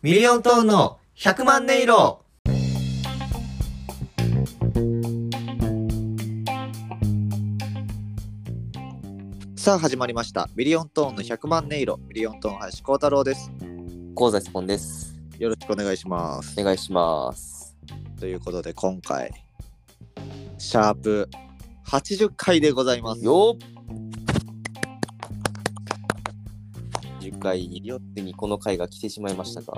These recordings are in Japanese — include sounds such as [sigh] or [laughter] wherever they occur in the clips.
ミリオントーンの100万音色。さあ始まりました。ミリオントーンの100万音色。ミリオントーン林光太郎です。香西ポンです。よろしくお願いします。お願いします。ということで今回シャープ80回でございます。よっ回によってにこの回が来てしまいましたが、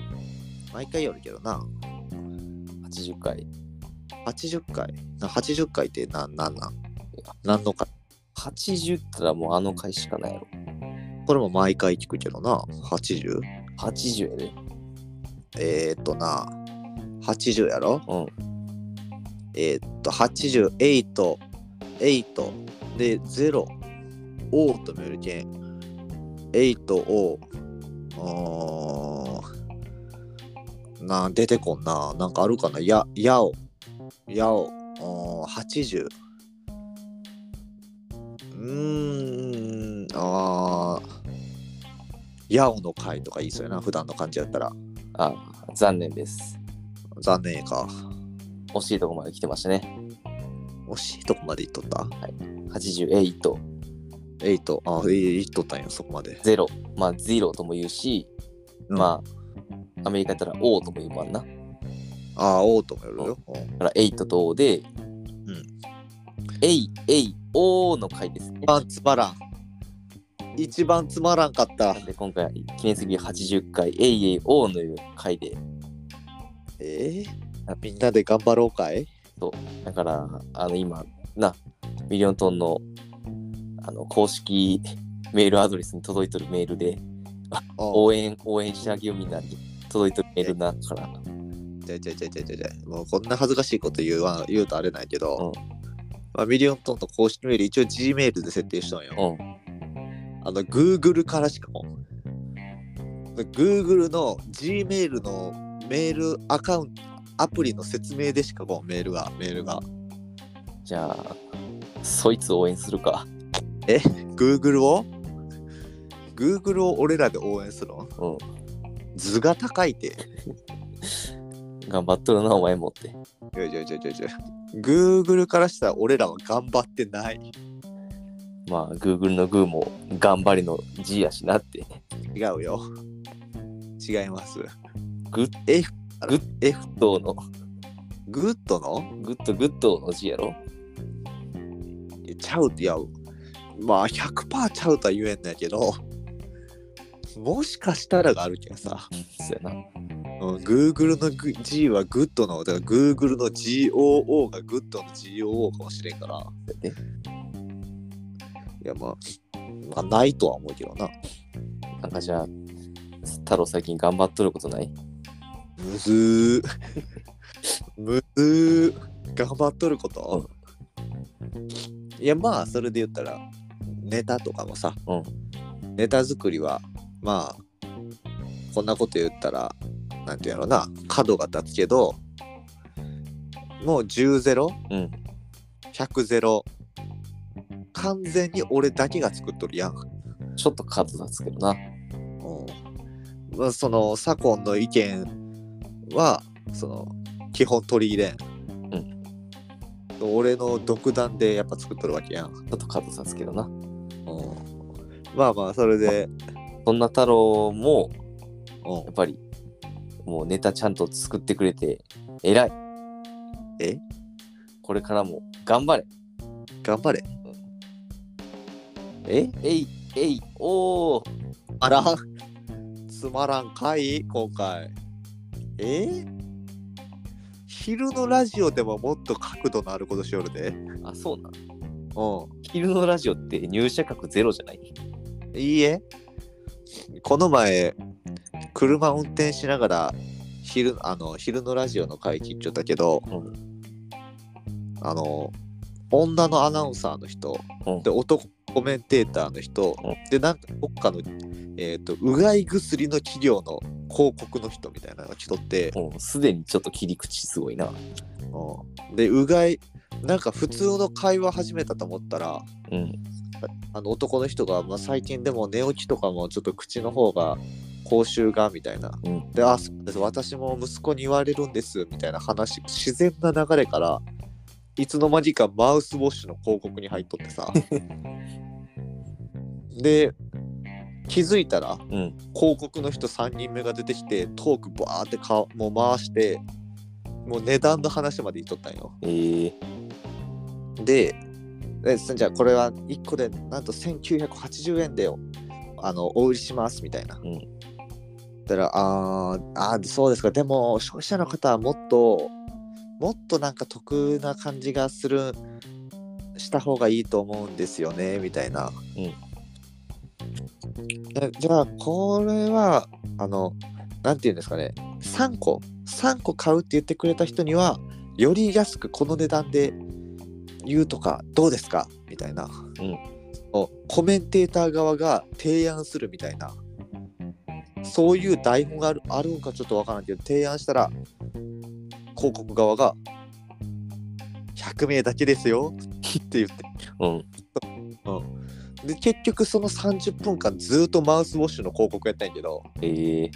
毎回よるけどな。80回。80回？な80回ってなんなんなん？なんのか80ったらもうあの回しかないやろ。これも毎回聞くけどな。80? 80やで。えー、っとな。80やろ？うん。えー、っと88 8で0 O と見えるけん 8O あーな出てこんな。なんかあるかな？ややお。やお。あー80う。ーん。あー。やおの回とか言いそうやな。普段の感じやったら。あ、残念です。残念か。惜しいとこまで来てましたね。惜しいとこまでいっとった？88、8あえいっとったんやそこまで0。まあ、0とも言うし、うんまあ、アメリカやったら O とも言うもんな。だああ、O ともよるよ。うんから8と O で、んえい、えい、O の回ですね一。番つまらん。一番つまらんかった。で、今回、記念すべき80回、えいえい O のいう回で、えー、みんなで頑張ろうかい？だから、あの、今、な、ミリオントンの、あの、公式メールアドレスに届いてるメールで、お応援、応援してあげようみんなに届いてるメールなから、じゃじゃじゃじゃじゃじゃもうこんな恥ずかしいこと言うわ言うとあれないけど、うんまあ、ミリオントンの公式メール一応 G メールで設定したんよ。うん、あの Google からしかも。Google の G メールのメールアカウントアプリの説明でしかこうメールがメールがじゃあ、そいつ応援するか。Google を？Google を俺らで応援するの？うん、図が高いて。頑張っとるな、お前もって。いやいやいやいやいや Google からしたら俺らは頑張ってない。まあ、Google のグーも頑張りの G やしなって。違うよ。違います。グッ F、グッ F、ドの、グッドの？グッドグッドの G やろ？いやちゃうって、いや、まあ100%ちゃうとは言えんねんけど、もしかしたらがあるけどさ、そうやな。うん、Google のグ G はグッドの、だから Google の GOO がグッドの GOO かもしれんから、でいやまあ、まあ、ないとは思うけどな。なんかじゃあ、太郎最近頑張っとることない？むずー。[laughs] むずー。頑張っとること、いやまあそれで言ったらネタとかもさ、うんネタ作りはまあこんなこと言ったらなんていうのな角が立つけどもう10ゼロうん。100ゼロ完全に俺だけが作っとるやん。ちょっと数立つけどな。うんまあ、その左近の意見はその基本取り入れん、俺の独断でやっぱ作っとるわけやん、ちょっと数立つけどな。うん、まあまあそれで、そんな太郎も、うん。やっぱり、もうネタちゃんと作ってくれて、偉い。え？これからも頑張れ。頑張れ。え？えい、えい、おー。あらん。つまらんかい？今回。え？昼のラジオでももっと角度のあることしよるで。あ、そうなん。う昼のラジオって入社格ゼロじゃない？んいいえ。この前車運転しながら昼あの昼のラジオの回聞いちゃったけどうん。あの女のアナウンサーの人、うん。で男コメンテーターの人、うん。でなんかどっかの、えー、とうがい薬の企業の広告の人みたいなのが来とって、もうすでにちょっと切り口すごいな。うん。でうがいなんか普通の会話始めたと思ったらうん。あの男の人が、まあ、最近でも寝起きとかもちょっと口の方が報酬がみたいな、うん。であそうです。私も息子に言われるんですみたいな話自然な流れからいつの間にかマウスウォッシュの広告に入っとってさ。[laughs] で気づいたらうん。広告の人3人目が出てきてトークバーってかもう回してもう値段の話まで言っとったんよ。えー、でえじゃあこれは1個でなんと1980円でよあのお売りしますみたいな。うん。だからあーあーそうですか。でも消費者の方はもっともっとなんか得な感じがするした方がいいと思うんですよねみたいな。うん。えじゃあこれはあのなんて言うんですかね。3個。3個買うって言ってくれた人にはより安くこの値段で言うとかどうですか？みたいな、うん。をコメンテーター側が提案するみたいな。そういう台本があるあるんかちょっとわからんけど提案したら広告側が100名だけですよって言って。うん。で結局その30分間ずーっとマウスウォッシュの広告やったんやけど。えー、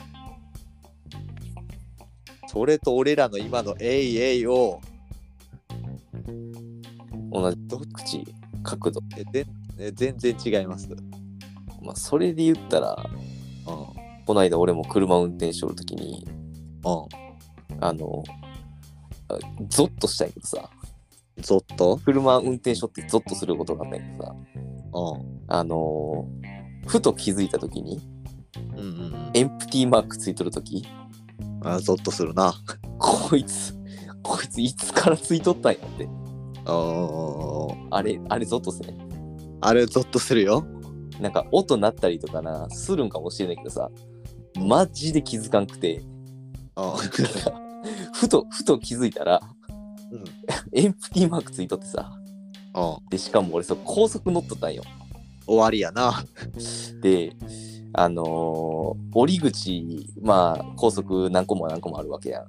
それと俺らの今の「えいえい」を同じど口、角度。えでえ全然違います。まあ、それで言ったら、うんこの間俺も車運転しとるときに、うんあの、あゾッとしたんやけどさ、ゾッと？車運転しとってゾッとすることがあったんやけどさ、うんあのふと気づいたときに、うんうんうんエンプティマークついとるとき、あゾッとするな。こいつ、こいついつからついとったんやって。うんあれ、あれゾッとせん。あれゾッとするよ。なんか音鳴ったりとかな、するんかもしれないけどさ、マジで気づかんくて、うんふと、ふと気づいたら、うんエンプティマークついとってさ、うんで、しかも俺そう高速乗っとったんよ。終わりやな。で、あのー降り口、まあ、高速何個も何個もあるわけやん。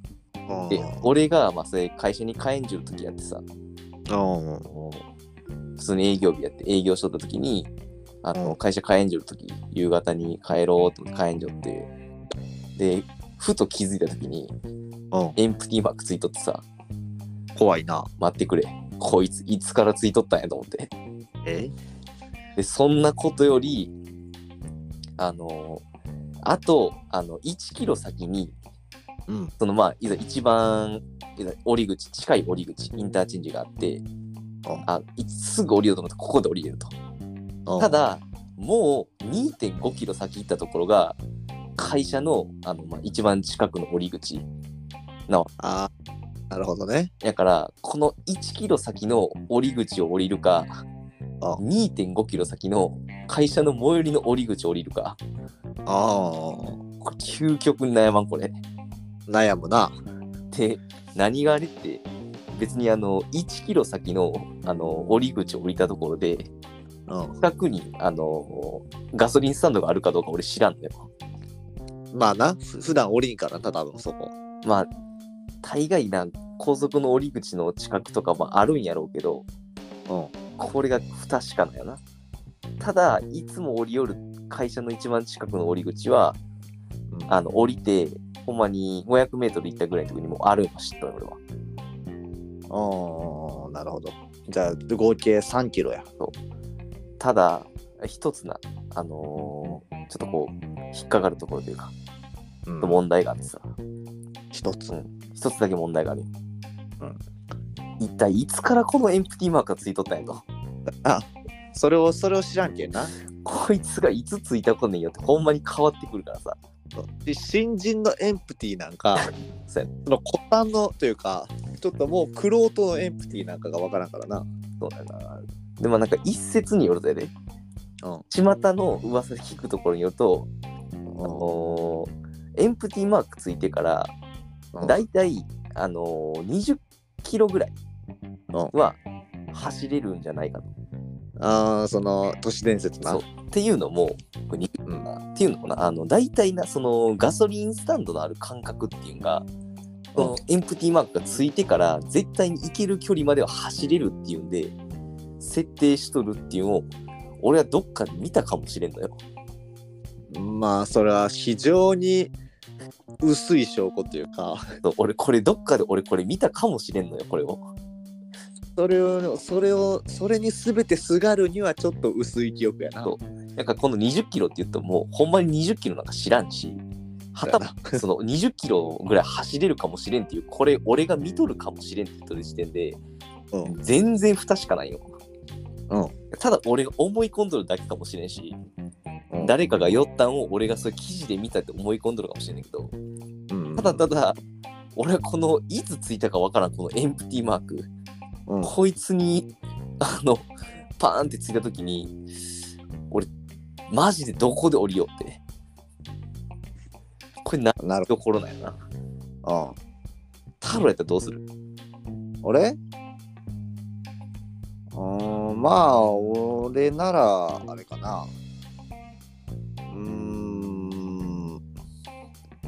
うんで、俺が、まあ、それ会社に帰んじゅう時やってさ、うん普通に営業日やって営業しとった時に、あの、うん会社帰んじゅう時、夕方に帰ろうと思って帰んじゃって、で、ふと気づいた時に、うんエンプティマークついとってさ、怖いな。待ってくれ。こいついつからついとったんやと思って。え？で、そんなことより、あのあと、あの、1キロ先に、うんそのまあ、いざ一番、いざ降り口、近い降り口、インターチェンジがあって、あいすぐ降りようと思って、ここで降りれると。うんただ、もう2.5キロ先行ったところが、会社のあの、まあ、一番近くの降り口。あーなるほどね。だから、この1キロ先の降り口を降りるか、あ2.5キロ先の会社の最寄りの降り口を降りるか、ああ究極に悩まん、これ。悩むな。で、何があれって、別にあの、1キロ先のあの降り口を降りたところで、うん近くにあのガソリンスタンドがあるかどうか俺知らんのよ。まあな、ふ普段降りんからな、多分そこ。まあ、大概な高速の降り口の近くとかもあるんやろうけど、うんこれが不確かなんやな。ただ、いつも降りよる会社の一番近くの降り口は、うんあの降りて、ほんまに500メートル行ったぐらいのとこにもうあるの知ったよ、俺は。うんなるほど。じゃあ、合計3キロや。ただ、一つな、あのーちょっとこう、引っかかるところというか、うん問題があってさ、一つ。一つだけ問題がある。一体いつからこのエンプティマークがついとったんやと。あ、それを、それを知らんけんな。こいつがいつついたことねんよってほんまに変わってくるからさ。で新人のエンプティなんか、その古参のというか、ちょっともうクロートのエンプティなんかがわからんからな。そうだよな。でもなんか一説によるとやで、うん巷の噂で聞くところによると、あのーエンプティマークついてから、うんだいたい、あのー20キロぐらいは走れるんじゃないかと。ああ、その都市伝説な。そう。っていうのも、これにうん。っていうのもな、あの、大体な、そのガソリンスタンドのある感覚っていうのが、そのエンプティマークがついてから絶対に行ける距離までは走れるっていうんで、設定しとるっていうのを、俺はどっかで見たかもしれんのよ。まあそれは非常に薄い証拠というか。そう俺これどっかで俺これ見たかもしれんのよこれをそれをそれをそれに全てすがるにはちょっと薄い記憶やな。そなんかこの20キロって言ってももうほんまに20キロなんか知らんしはた [laughs] その20キロぐらい走れるかもしれんっていうこれ俺が見とるかもしれんって言ってる時点でうん。全然不確かないよ。うん。ただ俺が思い込んどるだけかもしれんし、うん。誰かが酔ったんを俺がそれ記事で見たって思い込んどるかもしれんけどうん。ただただ俺はこのいつついたかわからんこのエンプティマークうん。こいつにあのパーンってついた時に俺マジでどこで降りようって。これ何なる。どころなんやな。ほどタロやったらどうする？うん俺？うーんまあ俺ならあれかな。うーん。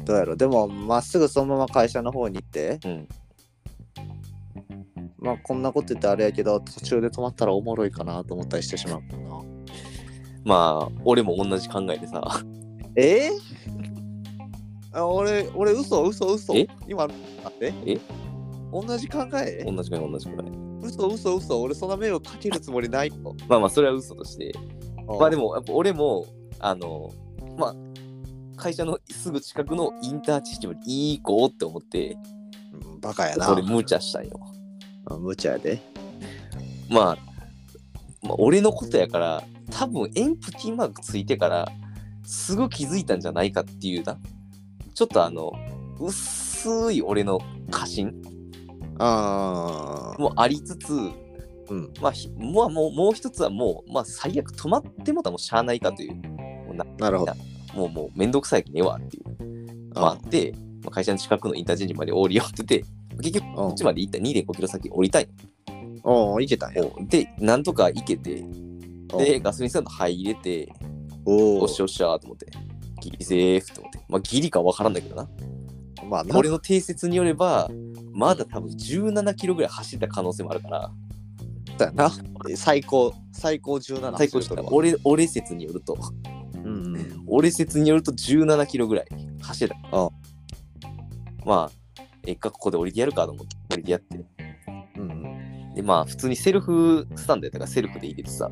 どうやろでもまっすぐそのまま会社の方に行って。うんまあこんなこと言ってあれやけど途中で止まったらおもろいかなと思ったりしてしまうかな。まあ俺も同じ考えでさ。え？あ俺俺嘘嘘嘘。え？今あって。え？同じ考え？同じ考え同じ考え。嘘嘘嘘。俺そんな迷惑かけるつもりないと。まあまあそれは嘘として。まあでもやっぱ俺もあのまあ会社のすぐ近くのインターチェンジまで行こうって思って。うんバカやな。俺無茶したんよ。うん無茶やで。まあ、まあ、俺のことやから多分エンプティマークついてからすぐ気づいたんじゃないかっていうな。ちょっとあの薄い俺の過信。ああもありつつうん。まあひもうもうもう一つはもう、まあ、最悪止まってもたらもうしゃあないかという。もうななるほど。もうもうめんどくさいけねえわっていう。まああって、まあ、会社の近くのインターチェンジまで降りようってて結局こっちまで行った2.5キロ先降りたい。おおいけたんや。のでなんとか行けてでガソリンスタンド入れておおしゃおっしゃーと思って、ギリセーフと思って、まあギリかわからんだけどな。まあな。俺の定説によれば、まだ多分17キロぐらい走った可能性もあるから、だよな。最高最高17最高したら俺俺説によると、うんうん。俺説によると17キロぐらい走ってた。あまあ、えっか、ここで降りてやるかと思って、降りてやって。うんで、まあ、普通にセルフスタンドやったからセルフで行けてさ、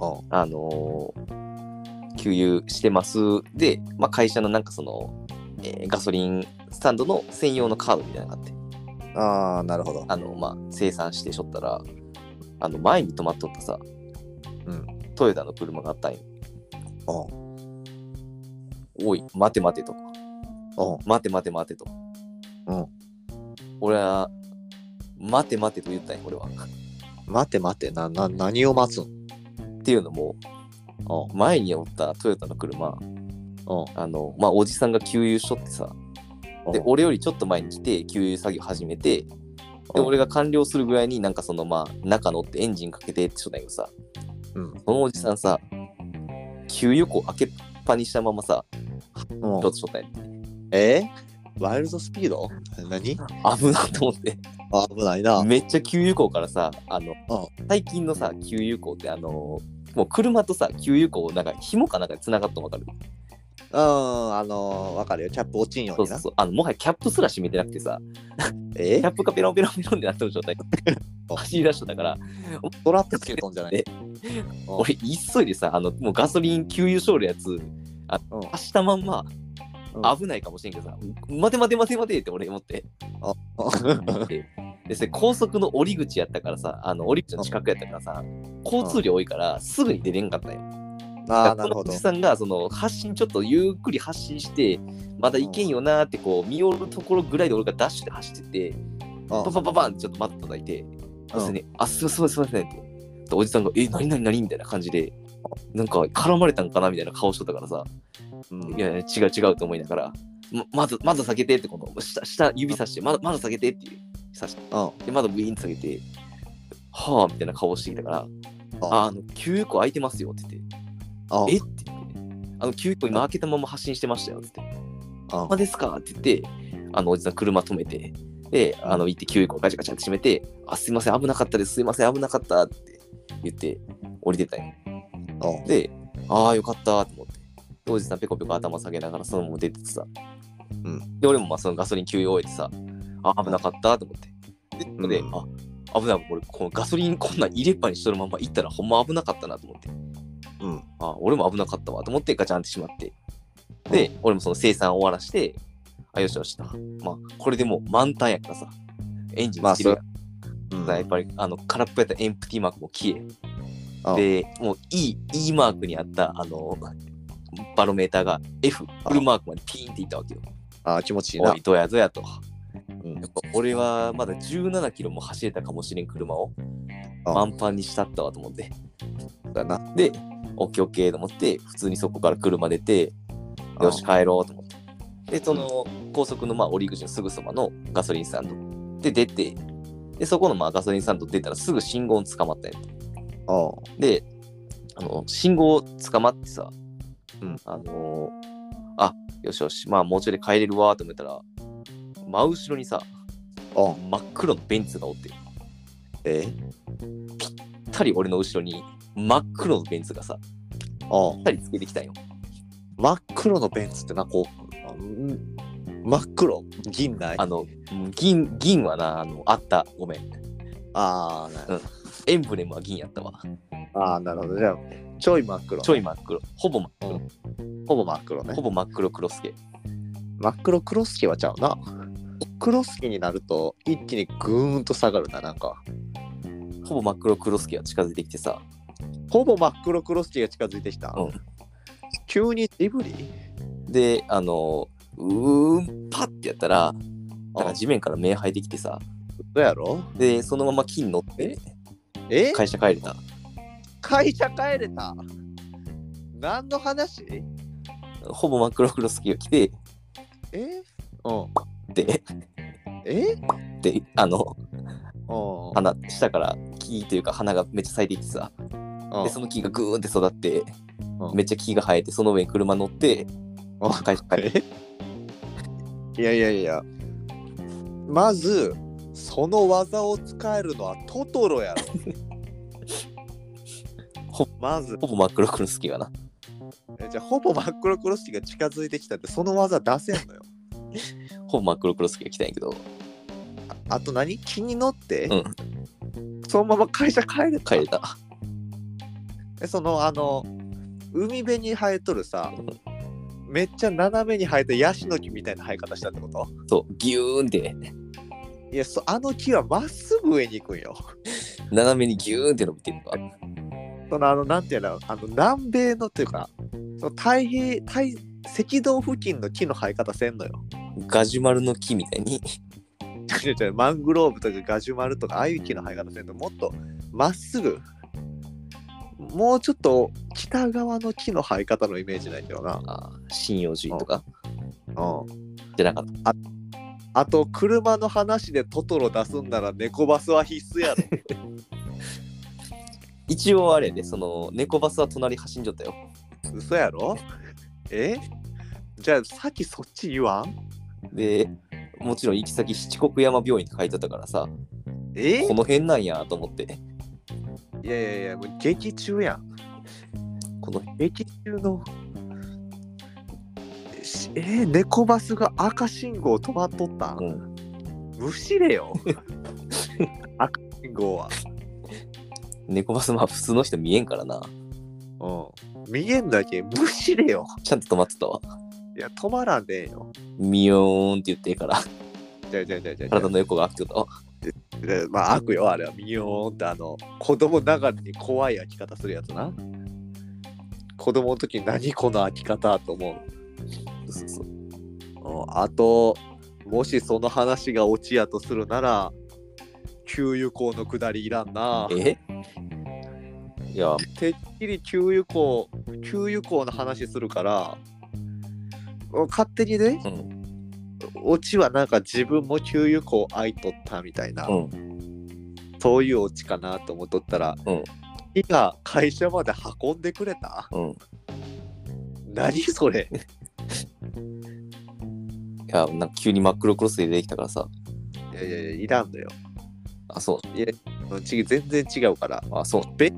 ああのー給油してます。で、まあ、会社のなんかその、えーガソリンスタンドの専用のカードみたいなのがあって、ああなるほどあの、まあ、生産してしょったら、あの、前に止まっとったさ、うんトヨタの車があったんよ。おおい、待て待てと。お待て待て待てと。うん。俺は、待て待てと言ったんよ、俺は。待て待てなな何を待つん？っていうのも、お前におったトヨタの車、おあの、まあ、おじさんが給油しとってさ、で、俺よりちょっと前に来て、給油作業始めて、で、俺が完了するぐらいになんかその、まあ、中乗ってエンジンかけてってしょったんやけどさ、うん。そのおじさんさ、給油口開けっぱにしたままさ、うん。ちょっとしとったんや。え？ワイルドスピード？何？危なと思って。あ危ないな。めっちゃ給油口からさ、あのう、最近のさ、給油口ってあの、もう車とさ、給油口、なんか紐かなんかで繋がっとんわかる？うんあのわかるよ。キャップ落ちんようにな。そうそうそう。あの、もはやキャップすら閉めてなくてさ、え？キャップがペロンペロンペロンってなってる状態。[laughs] 走り出したから、トラップつけとんじゃない？[laughs] 俺、急いでさ、あの、もうガソリン給油ショールやつ、あうん。走ったまんま、うん危ないかもしれんけどさ、待て待て待て待てって俺思って。あ [laughs] で、でそれ高速の降り口やったからさ、あの降り口の近くやったからさ、交通量多いから、すぐに出れんかったよ。あーなるほど。このおじさんがその発信ちょっとゆっくり発信してまだいけんよなーってこう見よるところぐらいで俺がダッシュで走っててあパパパパンってちょっと待っていただいてうん。そしてねあすいませんすいませんって。でおじさんがえ何何何？みたいな感じでなんか絡まれたんかな？みたいな顔しとったからさうん。いやいや違う違うと思いながらままずまず下げてってこの下下指さしてまだまだ下げてっていう。さしてうん。でまだブイーンって下げてはあみたいな顔してきたからああの9個空いてますよって言って。あえって言って、あの、9個今開けたまま発信してましたよって言って、ああ、ですかって言って、あの、おじさん車止めて、で、あの、行って9個ガチャガチャって閉めて、あ、すいません、危なかったです、すいません、危なかったって言って、降りてたんよ。あで、ああ、よかったと思って。でおじさんペコペコ頭下げながらそのまま出てってさ。うんで、俺もまあそのガソリン給油終えてさ、あ、危なかったと思って。で、うんあ、危ない、俺、このガソリンこんなん入れっぱにしとるまま行ったらほんま危なかったなと思って。うん。あ、俺も危なかったわと思ってガチャンってしまって。で、俺もその生産終わらして、あ、よしよしと。まあ、これでもう満タンやからさ、エンジンつけるやん。うんだからやっぱり、あの、空っぽやったエンプティマークも消え。あで、もう E、E マークにあった、あの、バロメーターが F、フルマークまでピーンっていったわけよ。あ気持ちいいなおい、。どやどやと。うんやっぱ俺はまだ17キロも走れたかもしれん車をあ満帆にしたったわと思って。だな。で、オッケーオッケーと思って、普通にそこから車出て、あよし、帰ろうと思って。で、その高速のまあ降り口のすぐそばのガソリンスタンドで出て、で、そこのまあガソリンスタンド出たらすぐ信号に捕まったんやあで、あの、信号捕まってさ、うん。あのあ、よしよし、まあもうちょいで帰れるわと思ったら、真後ろにさ、あ真っ黒のベンツがおって、え？ぴったり俺の後ろに真っ黒のベンツがさ、あぴったりつけてきたんよ。真っ黒のベンツってな、こう、真っ黒？銀ない？あの、銀、銀はな、あの、あった。ごめん。あーなうんエンブレムは銀やったわ。あー、なるほど。じゃあ、ちょい真っ黒。ちょい真っ黒。ほぼ真っ黒。ほぼ真っ黒ねほ。ぼ真っ黒クロスケ。真っ黒クロスケはちゃうな。クロスケになると、一気にグーンと下がるな、なんか。ほぼ真っ黒クロスケが近づいてきてさ、ほぼ真っ黒クロスケが近づいてきた。うん急にジブリ？で、あの、うーん、パッてやったら、なんか地面から目生えてきてさ、どうやろ？で、そのまま木に乗って、え？会社帰れた。会社帰れた？何の話？ほぼ真っ黒クロスケが来て、え？うん。で、え？で、あの、うん。花、下から木というか花がめっちゃ咲いてきてさ、で、その木がグーンって育って、うん。めっちゃ木が生えて、その上に車乗って、うん。会社帰れえ？いやいやいや。まず、その技を使えるのはトトロやろ。[laughs] ほまず、ほぼ真っ黒クロスケがな。えじゃあほぼ真っ黒クロスケが近づいてきたってその技出せんのよ。[laughs] ほぼ真っ黒クロスケが来たんやけど、あと何？気に乗って、うん。そのまま会社帰れた？帰れた。えそのあの海辺に生えとるさめっちゃ斜めに生えたヤシの木みたいな生え方したってこと？そう、ギューンって、いやそあの木はまっすぐ上に行くんよ。斜めにギューンって伸びてるのが。そのあのなんていうのあの南米のっていうかその太平太赤道付近の木の生え方せんのよ。ガジュマルの木みたいに、違う違うマングローブとかガジュマルとかああいう木の生え方せんのもっとまっすぐもうちょっと北側の木の生え方のイメージないけどな。あ針葉樹とか？うんじゃなかった。あと車の話でトトロ出すんなら猫バスは必須やろ。[laughs] 一応あれやで、その猫バスは隣走んじゃったよ。嘘やろ？え？じゃあさっきそっち言わん？で、もちろん行き先七国山病院って書いてあったからさ、え？この辺なんやと思って、いやいやいやもう劇中やん。この劇中の。しえー、猫バスが赤信号止まっとった？ん、うん無視れよ。[laughs] 赤信号は。猫バスまあ普通の人見えんからな。うん。見えんだけ無視れよ。ちゃんと止まってたわ。いや、止まらんでええよ。ミヨーンって言ってええから、じゃあじゃあじゃあじゃあ体の横が開くってこと？でまあ、開くよ、あれは。ミヨーンってあの、子供ながらに怖い開き方するやつな。子供の時に何この開き方と思う。そうそううんあと、もしその話がオチやとするなら、給油口の下りいらんな。え？いや、てっきり給油口、給油口の話するから、勝手にね、うん。オチはなんか自分も給油口開いとったみたいな、うん。そういうオチかなと思っとったら、うん火が会社まで運んでくれた？うん。何それ？いや、なんか急に真っ黒クロスで出てきたからさ。いやいやいや、いらんのよ。あ、そう。いや、ち全然違うから。あ、そう。うんベ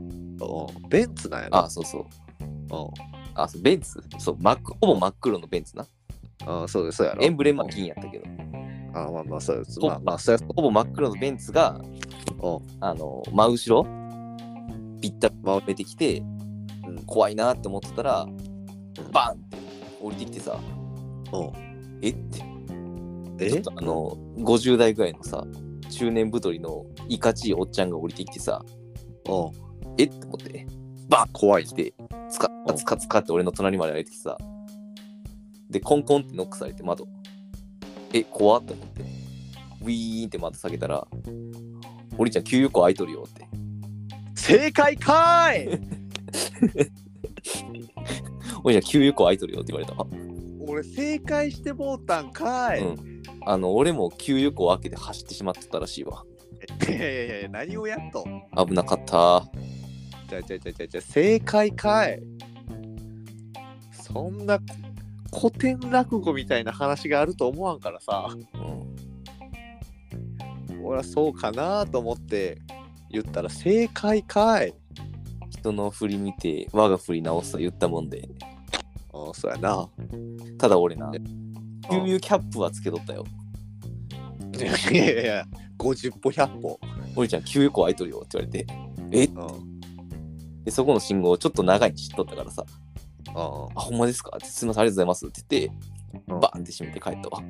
ンツなんやろ。あ、そうそう。うんあ、そうベンツ？そう、真ほぼ真っ黒のベンツな。ああ、そうです、そうやろ。エンブレムは銀やったけど、ああ、まあまあ、そうです。ほまあまあ、そうやほぼ真っ黒のベンツが、おあの、真後ろ、ぴったり回れてきて、うん怖いなって思ってたら、バンって降りてきてさ、おえ？って、え？ちょっとあの、50代ぐらいのさ、中年太りのいかちいおっちゃんが降りてきてさ、おえ？って思って、怖い来。て、つかつかつかって俺の隣まで歩いてきてさ、で、コンコンってノックされて窓。え、怖っって思って、ウィーンって窓下げたら、おりちゃん、給油庫開いとるよって。正解かーい！[laughs] おりちゃん、給油庫開いとるよって言われた。あ俺、正解してもうたんかーい。うん。あの、俺も給油庫を開けて走ってしまってたらしいわ。いやいやいや、何をやっと危なかった。じゃあじゃあじゃあじゃあじゃあ正解かい。そんな古典落語みたいな話があると思わんからさ。うん、俺はそうかなと思って言ったら正解かい。人の振り見て、我が振り直すと言ったもんで、そうやな。ただ俺な、え給油キャップはつけとったよ。いやいやいや50歩100歩。おりちゃん、給油庫開いとるよって言われて、え？うん。で、そこの信号ちょっと長いに知っとったからさ、ああ、ほんまですか？って、すみません、ありがとうございますって言って、うん。バーンって閉めて帰ったわ。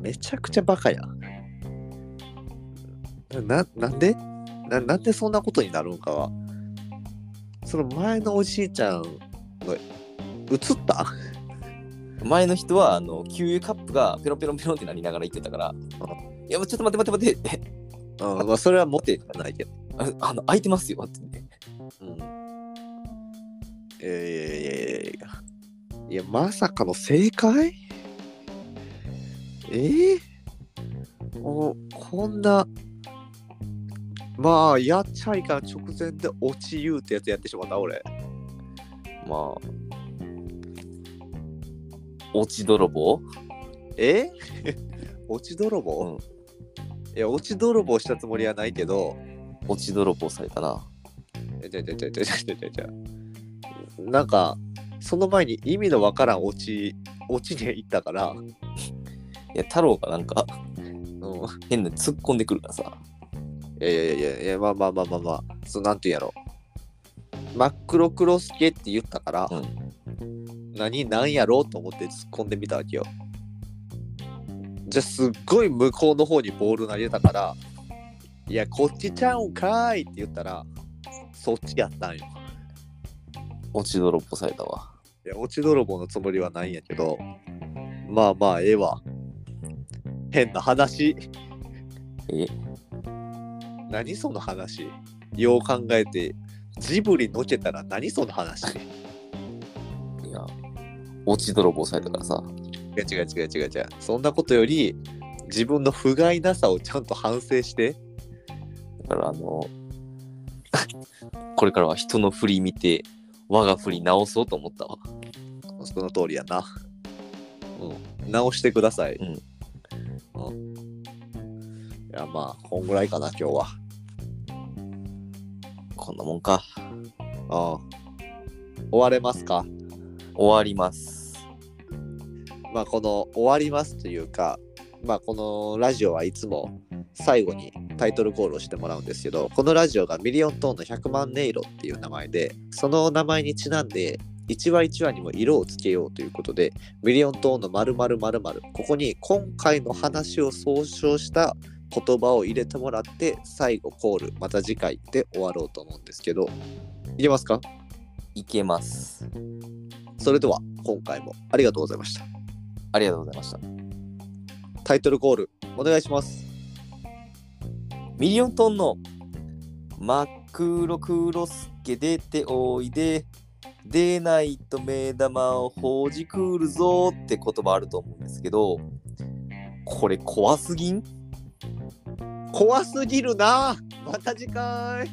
めちゃくちゃバカやななんで？ななんでそんなことになるんかは。その前のおじいちゃんの映った？前の人は、あの、給油カップがペロンペロンペロンってなりながら言ってたから、いや、もうちょっと待って待って待って。[laughs] って、うんまあそれは持ってないけど。ああの、開いてますよって言って。うんいやいやいやいやいや。いやまさかの正解？ええおこんな。まあやっちゃいかん直前で落ち言うってやつやってしまった俺。まあ、落ち泥棒え？[laughs] 落ち泥棒、う？ん、いや、落ち泥棒したつもりはないけど。落ち泥棒されたな。じゃじゃじゃじゃじゃじゃじゃ。なんか、その前に意味のわからん落ち、落ちで行ったから。いや、太郎がなんか、うん、変な突っ込んでくるからさ。いやいやいやいや、まあまあまあまあまあ、そうなんて言うやろ。真っ黒クロスケって言ったから。うん何なんやろう？と思って突っ込んでみたわけよ。じゃあすっごい向こうの方にボール投げたから、いや、こっちちゃうんかーいって言ったら、そっちやったんよ。落ち泥棒されたわ。いや、落ち泥棒のつもりはないんやけど、まあまあ、ええわ。変な話。え？何その話？よう考えて、ジブリのけたら何その話？落ち泥棒されたからさ。違う違う違う違う違う。そんなことより、自分の不甲斐なさをちゃんと反省して、だからあの、[laughs] これからは人の振り見て、我が振り直そうと思ったわ。その通りやな。うん。直してください。うんうん。いや、まあ、こんぐらいかな、今日は。こんなもんか。うん。終われますか？終わります。まあ、この終わりますというか、まあ、このラジオはいつも最後にタイトルコールをしてもらうんですけど、このラジオがミリオントーンの100万音色っていう名前で、その名前にちなんで、1話1話にも色をつけようということで、ミリオントーンの〇〇〇〇、ここに今回の話を総称した言葉を入れてもらって、最後コール、また次回で終わろうと思うんですけど、いけますか？いけます。それでは今回もありがとうございました。ありがとうございました。タイトルコール、お願いします。ミリオントーンの真っ黒黒助出ておいで出ないと目玉をほじくるぞって言葉あると思うんですけどこれ怖すぎん？怖すぎるなまた次回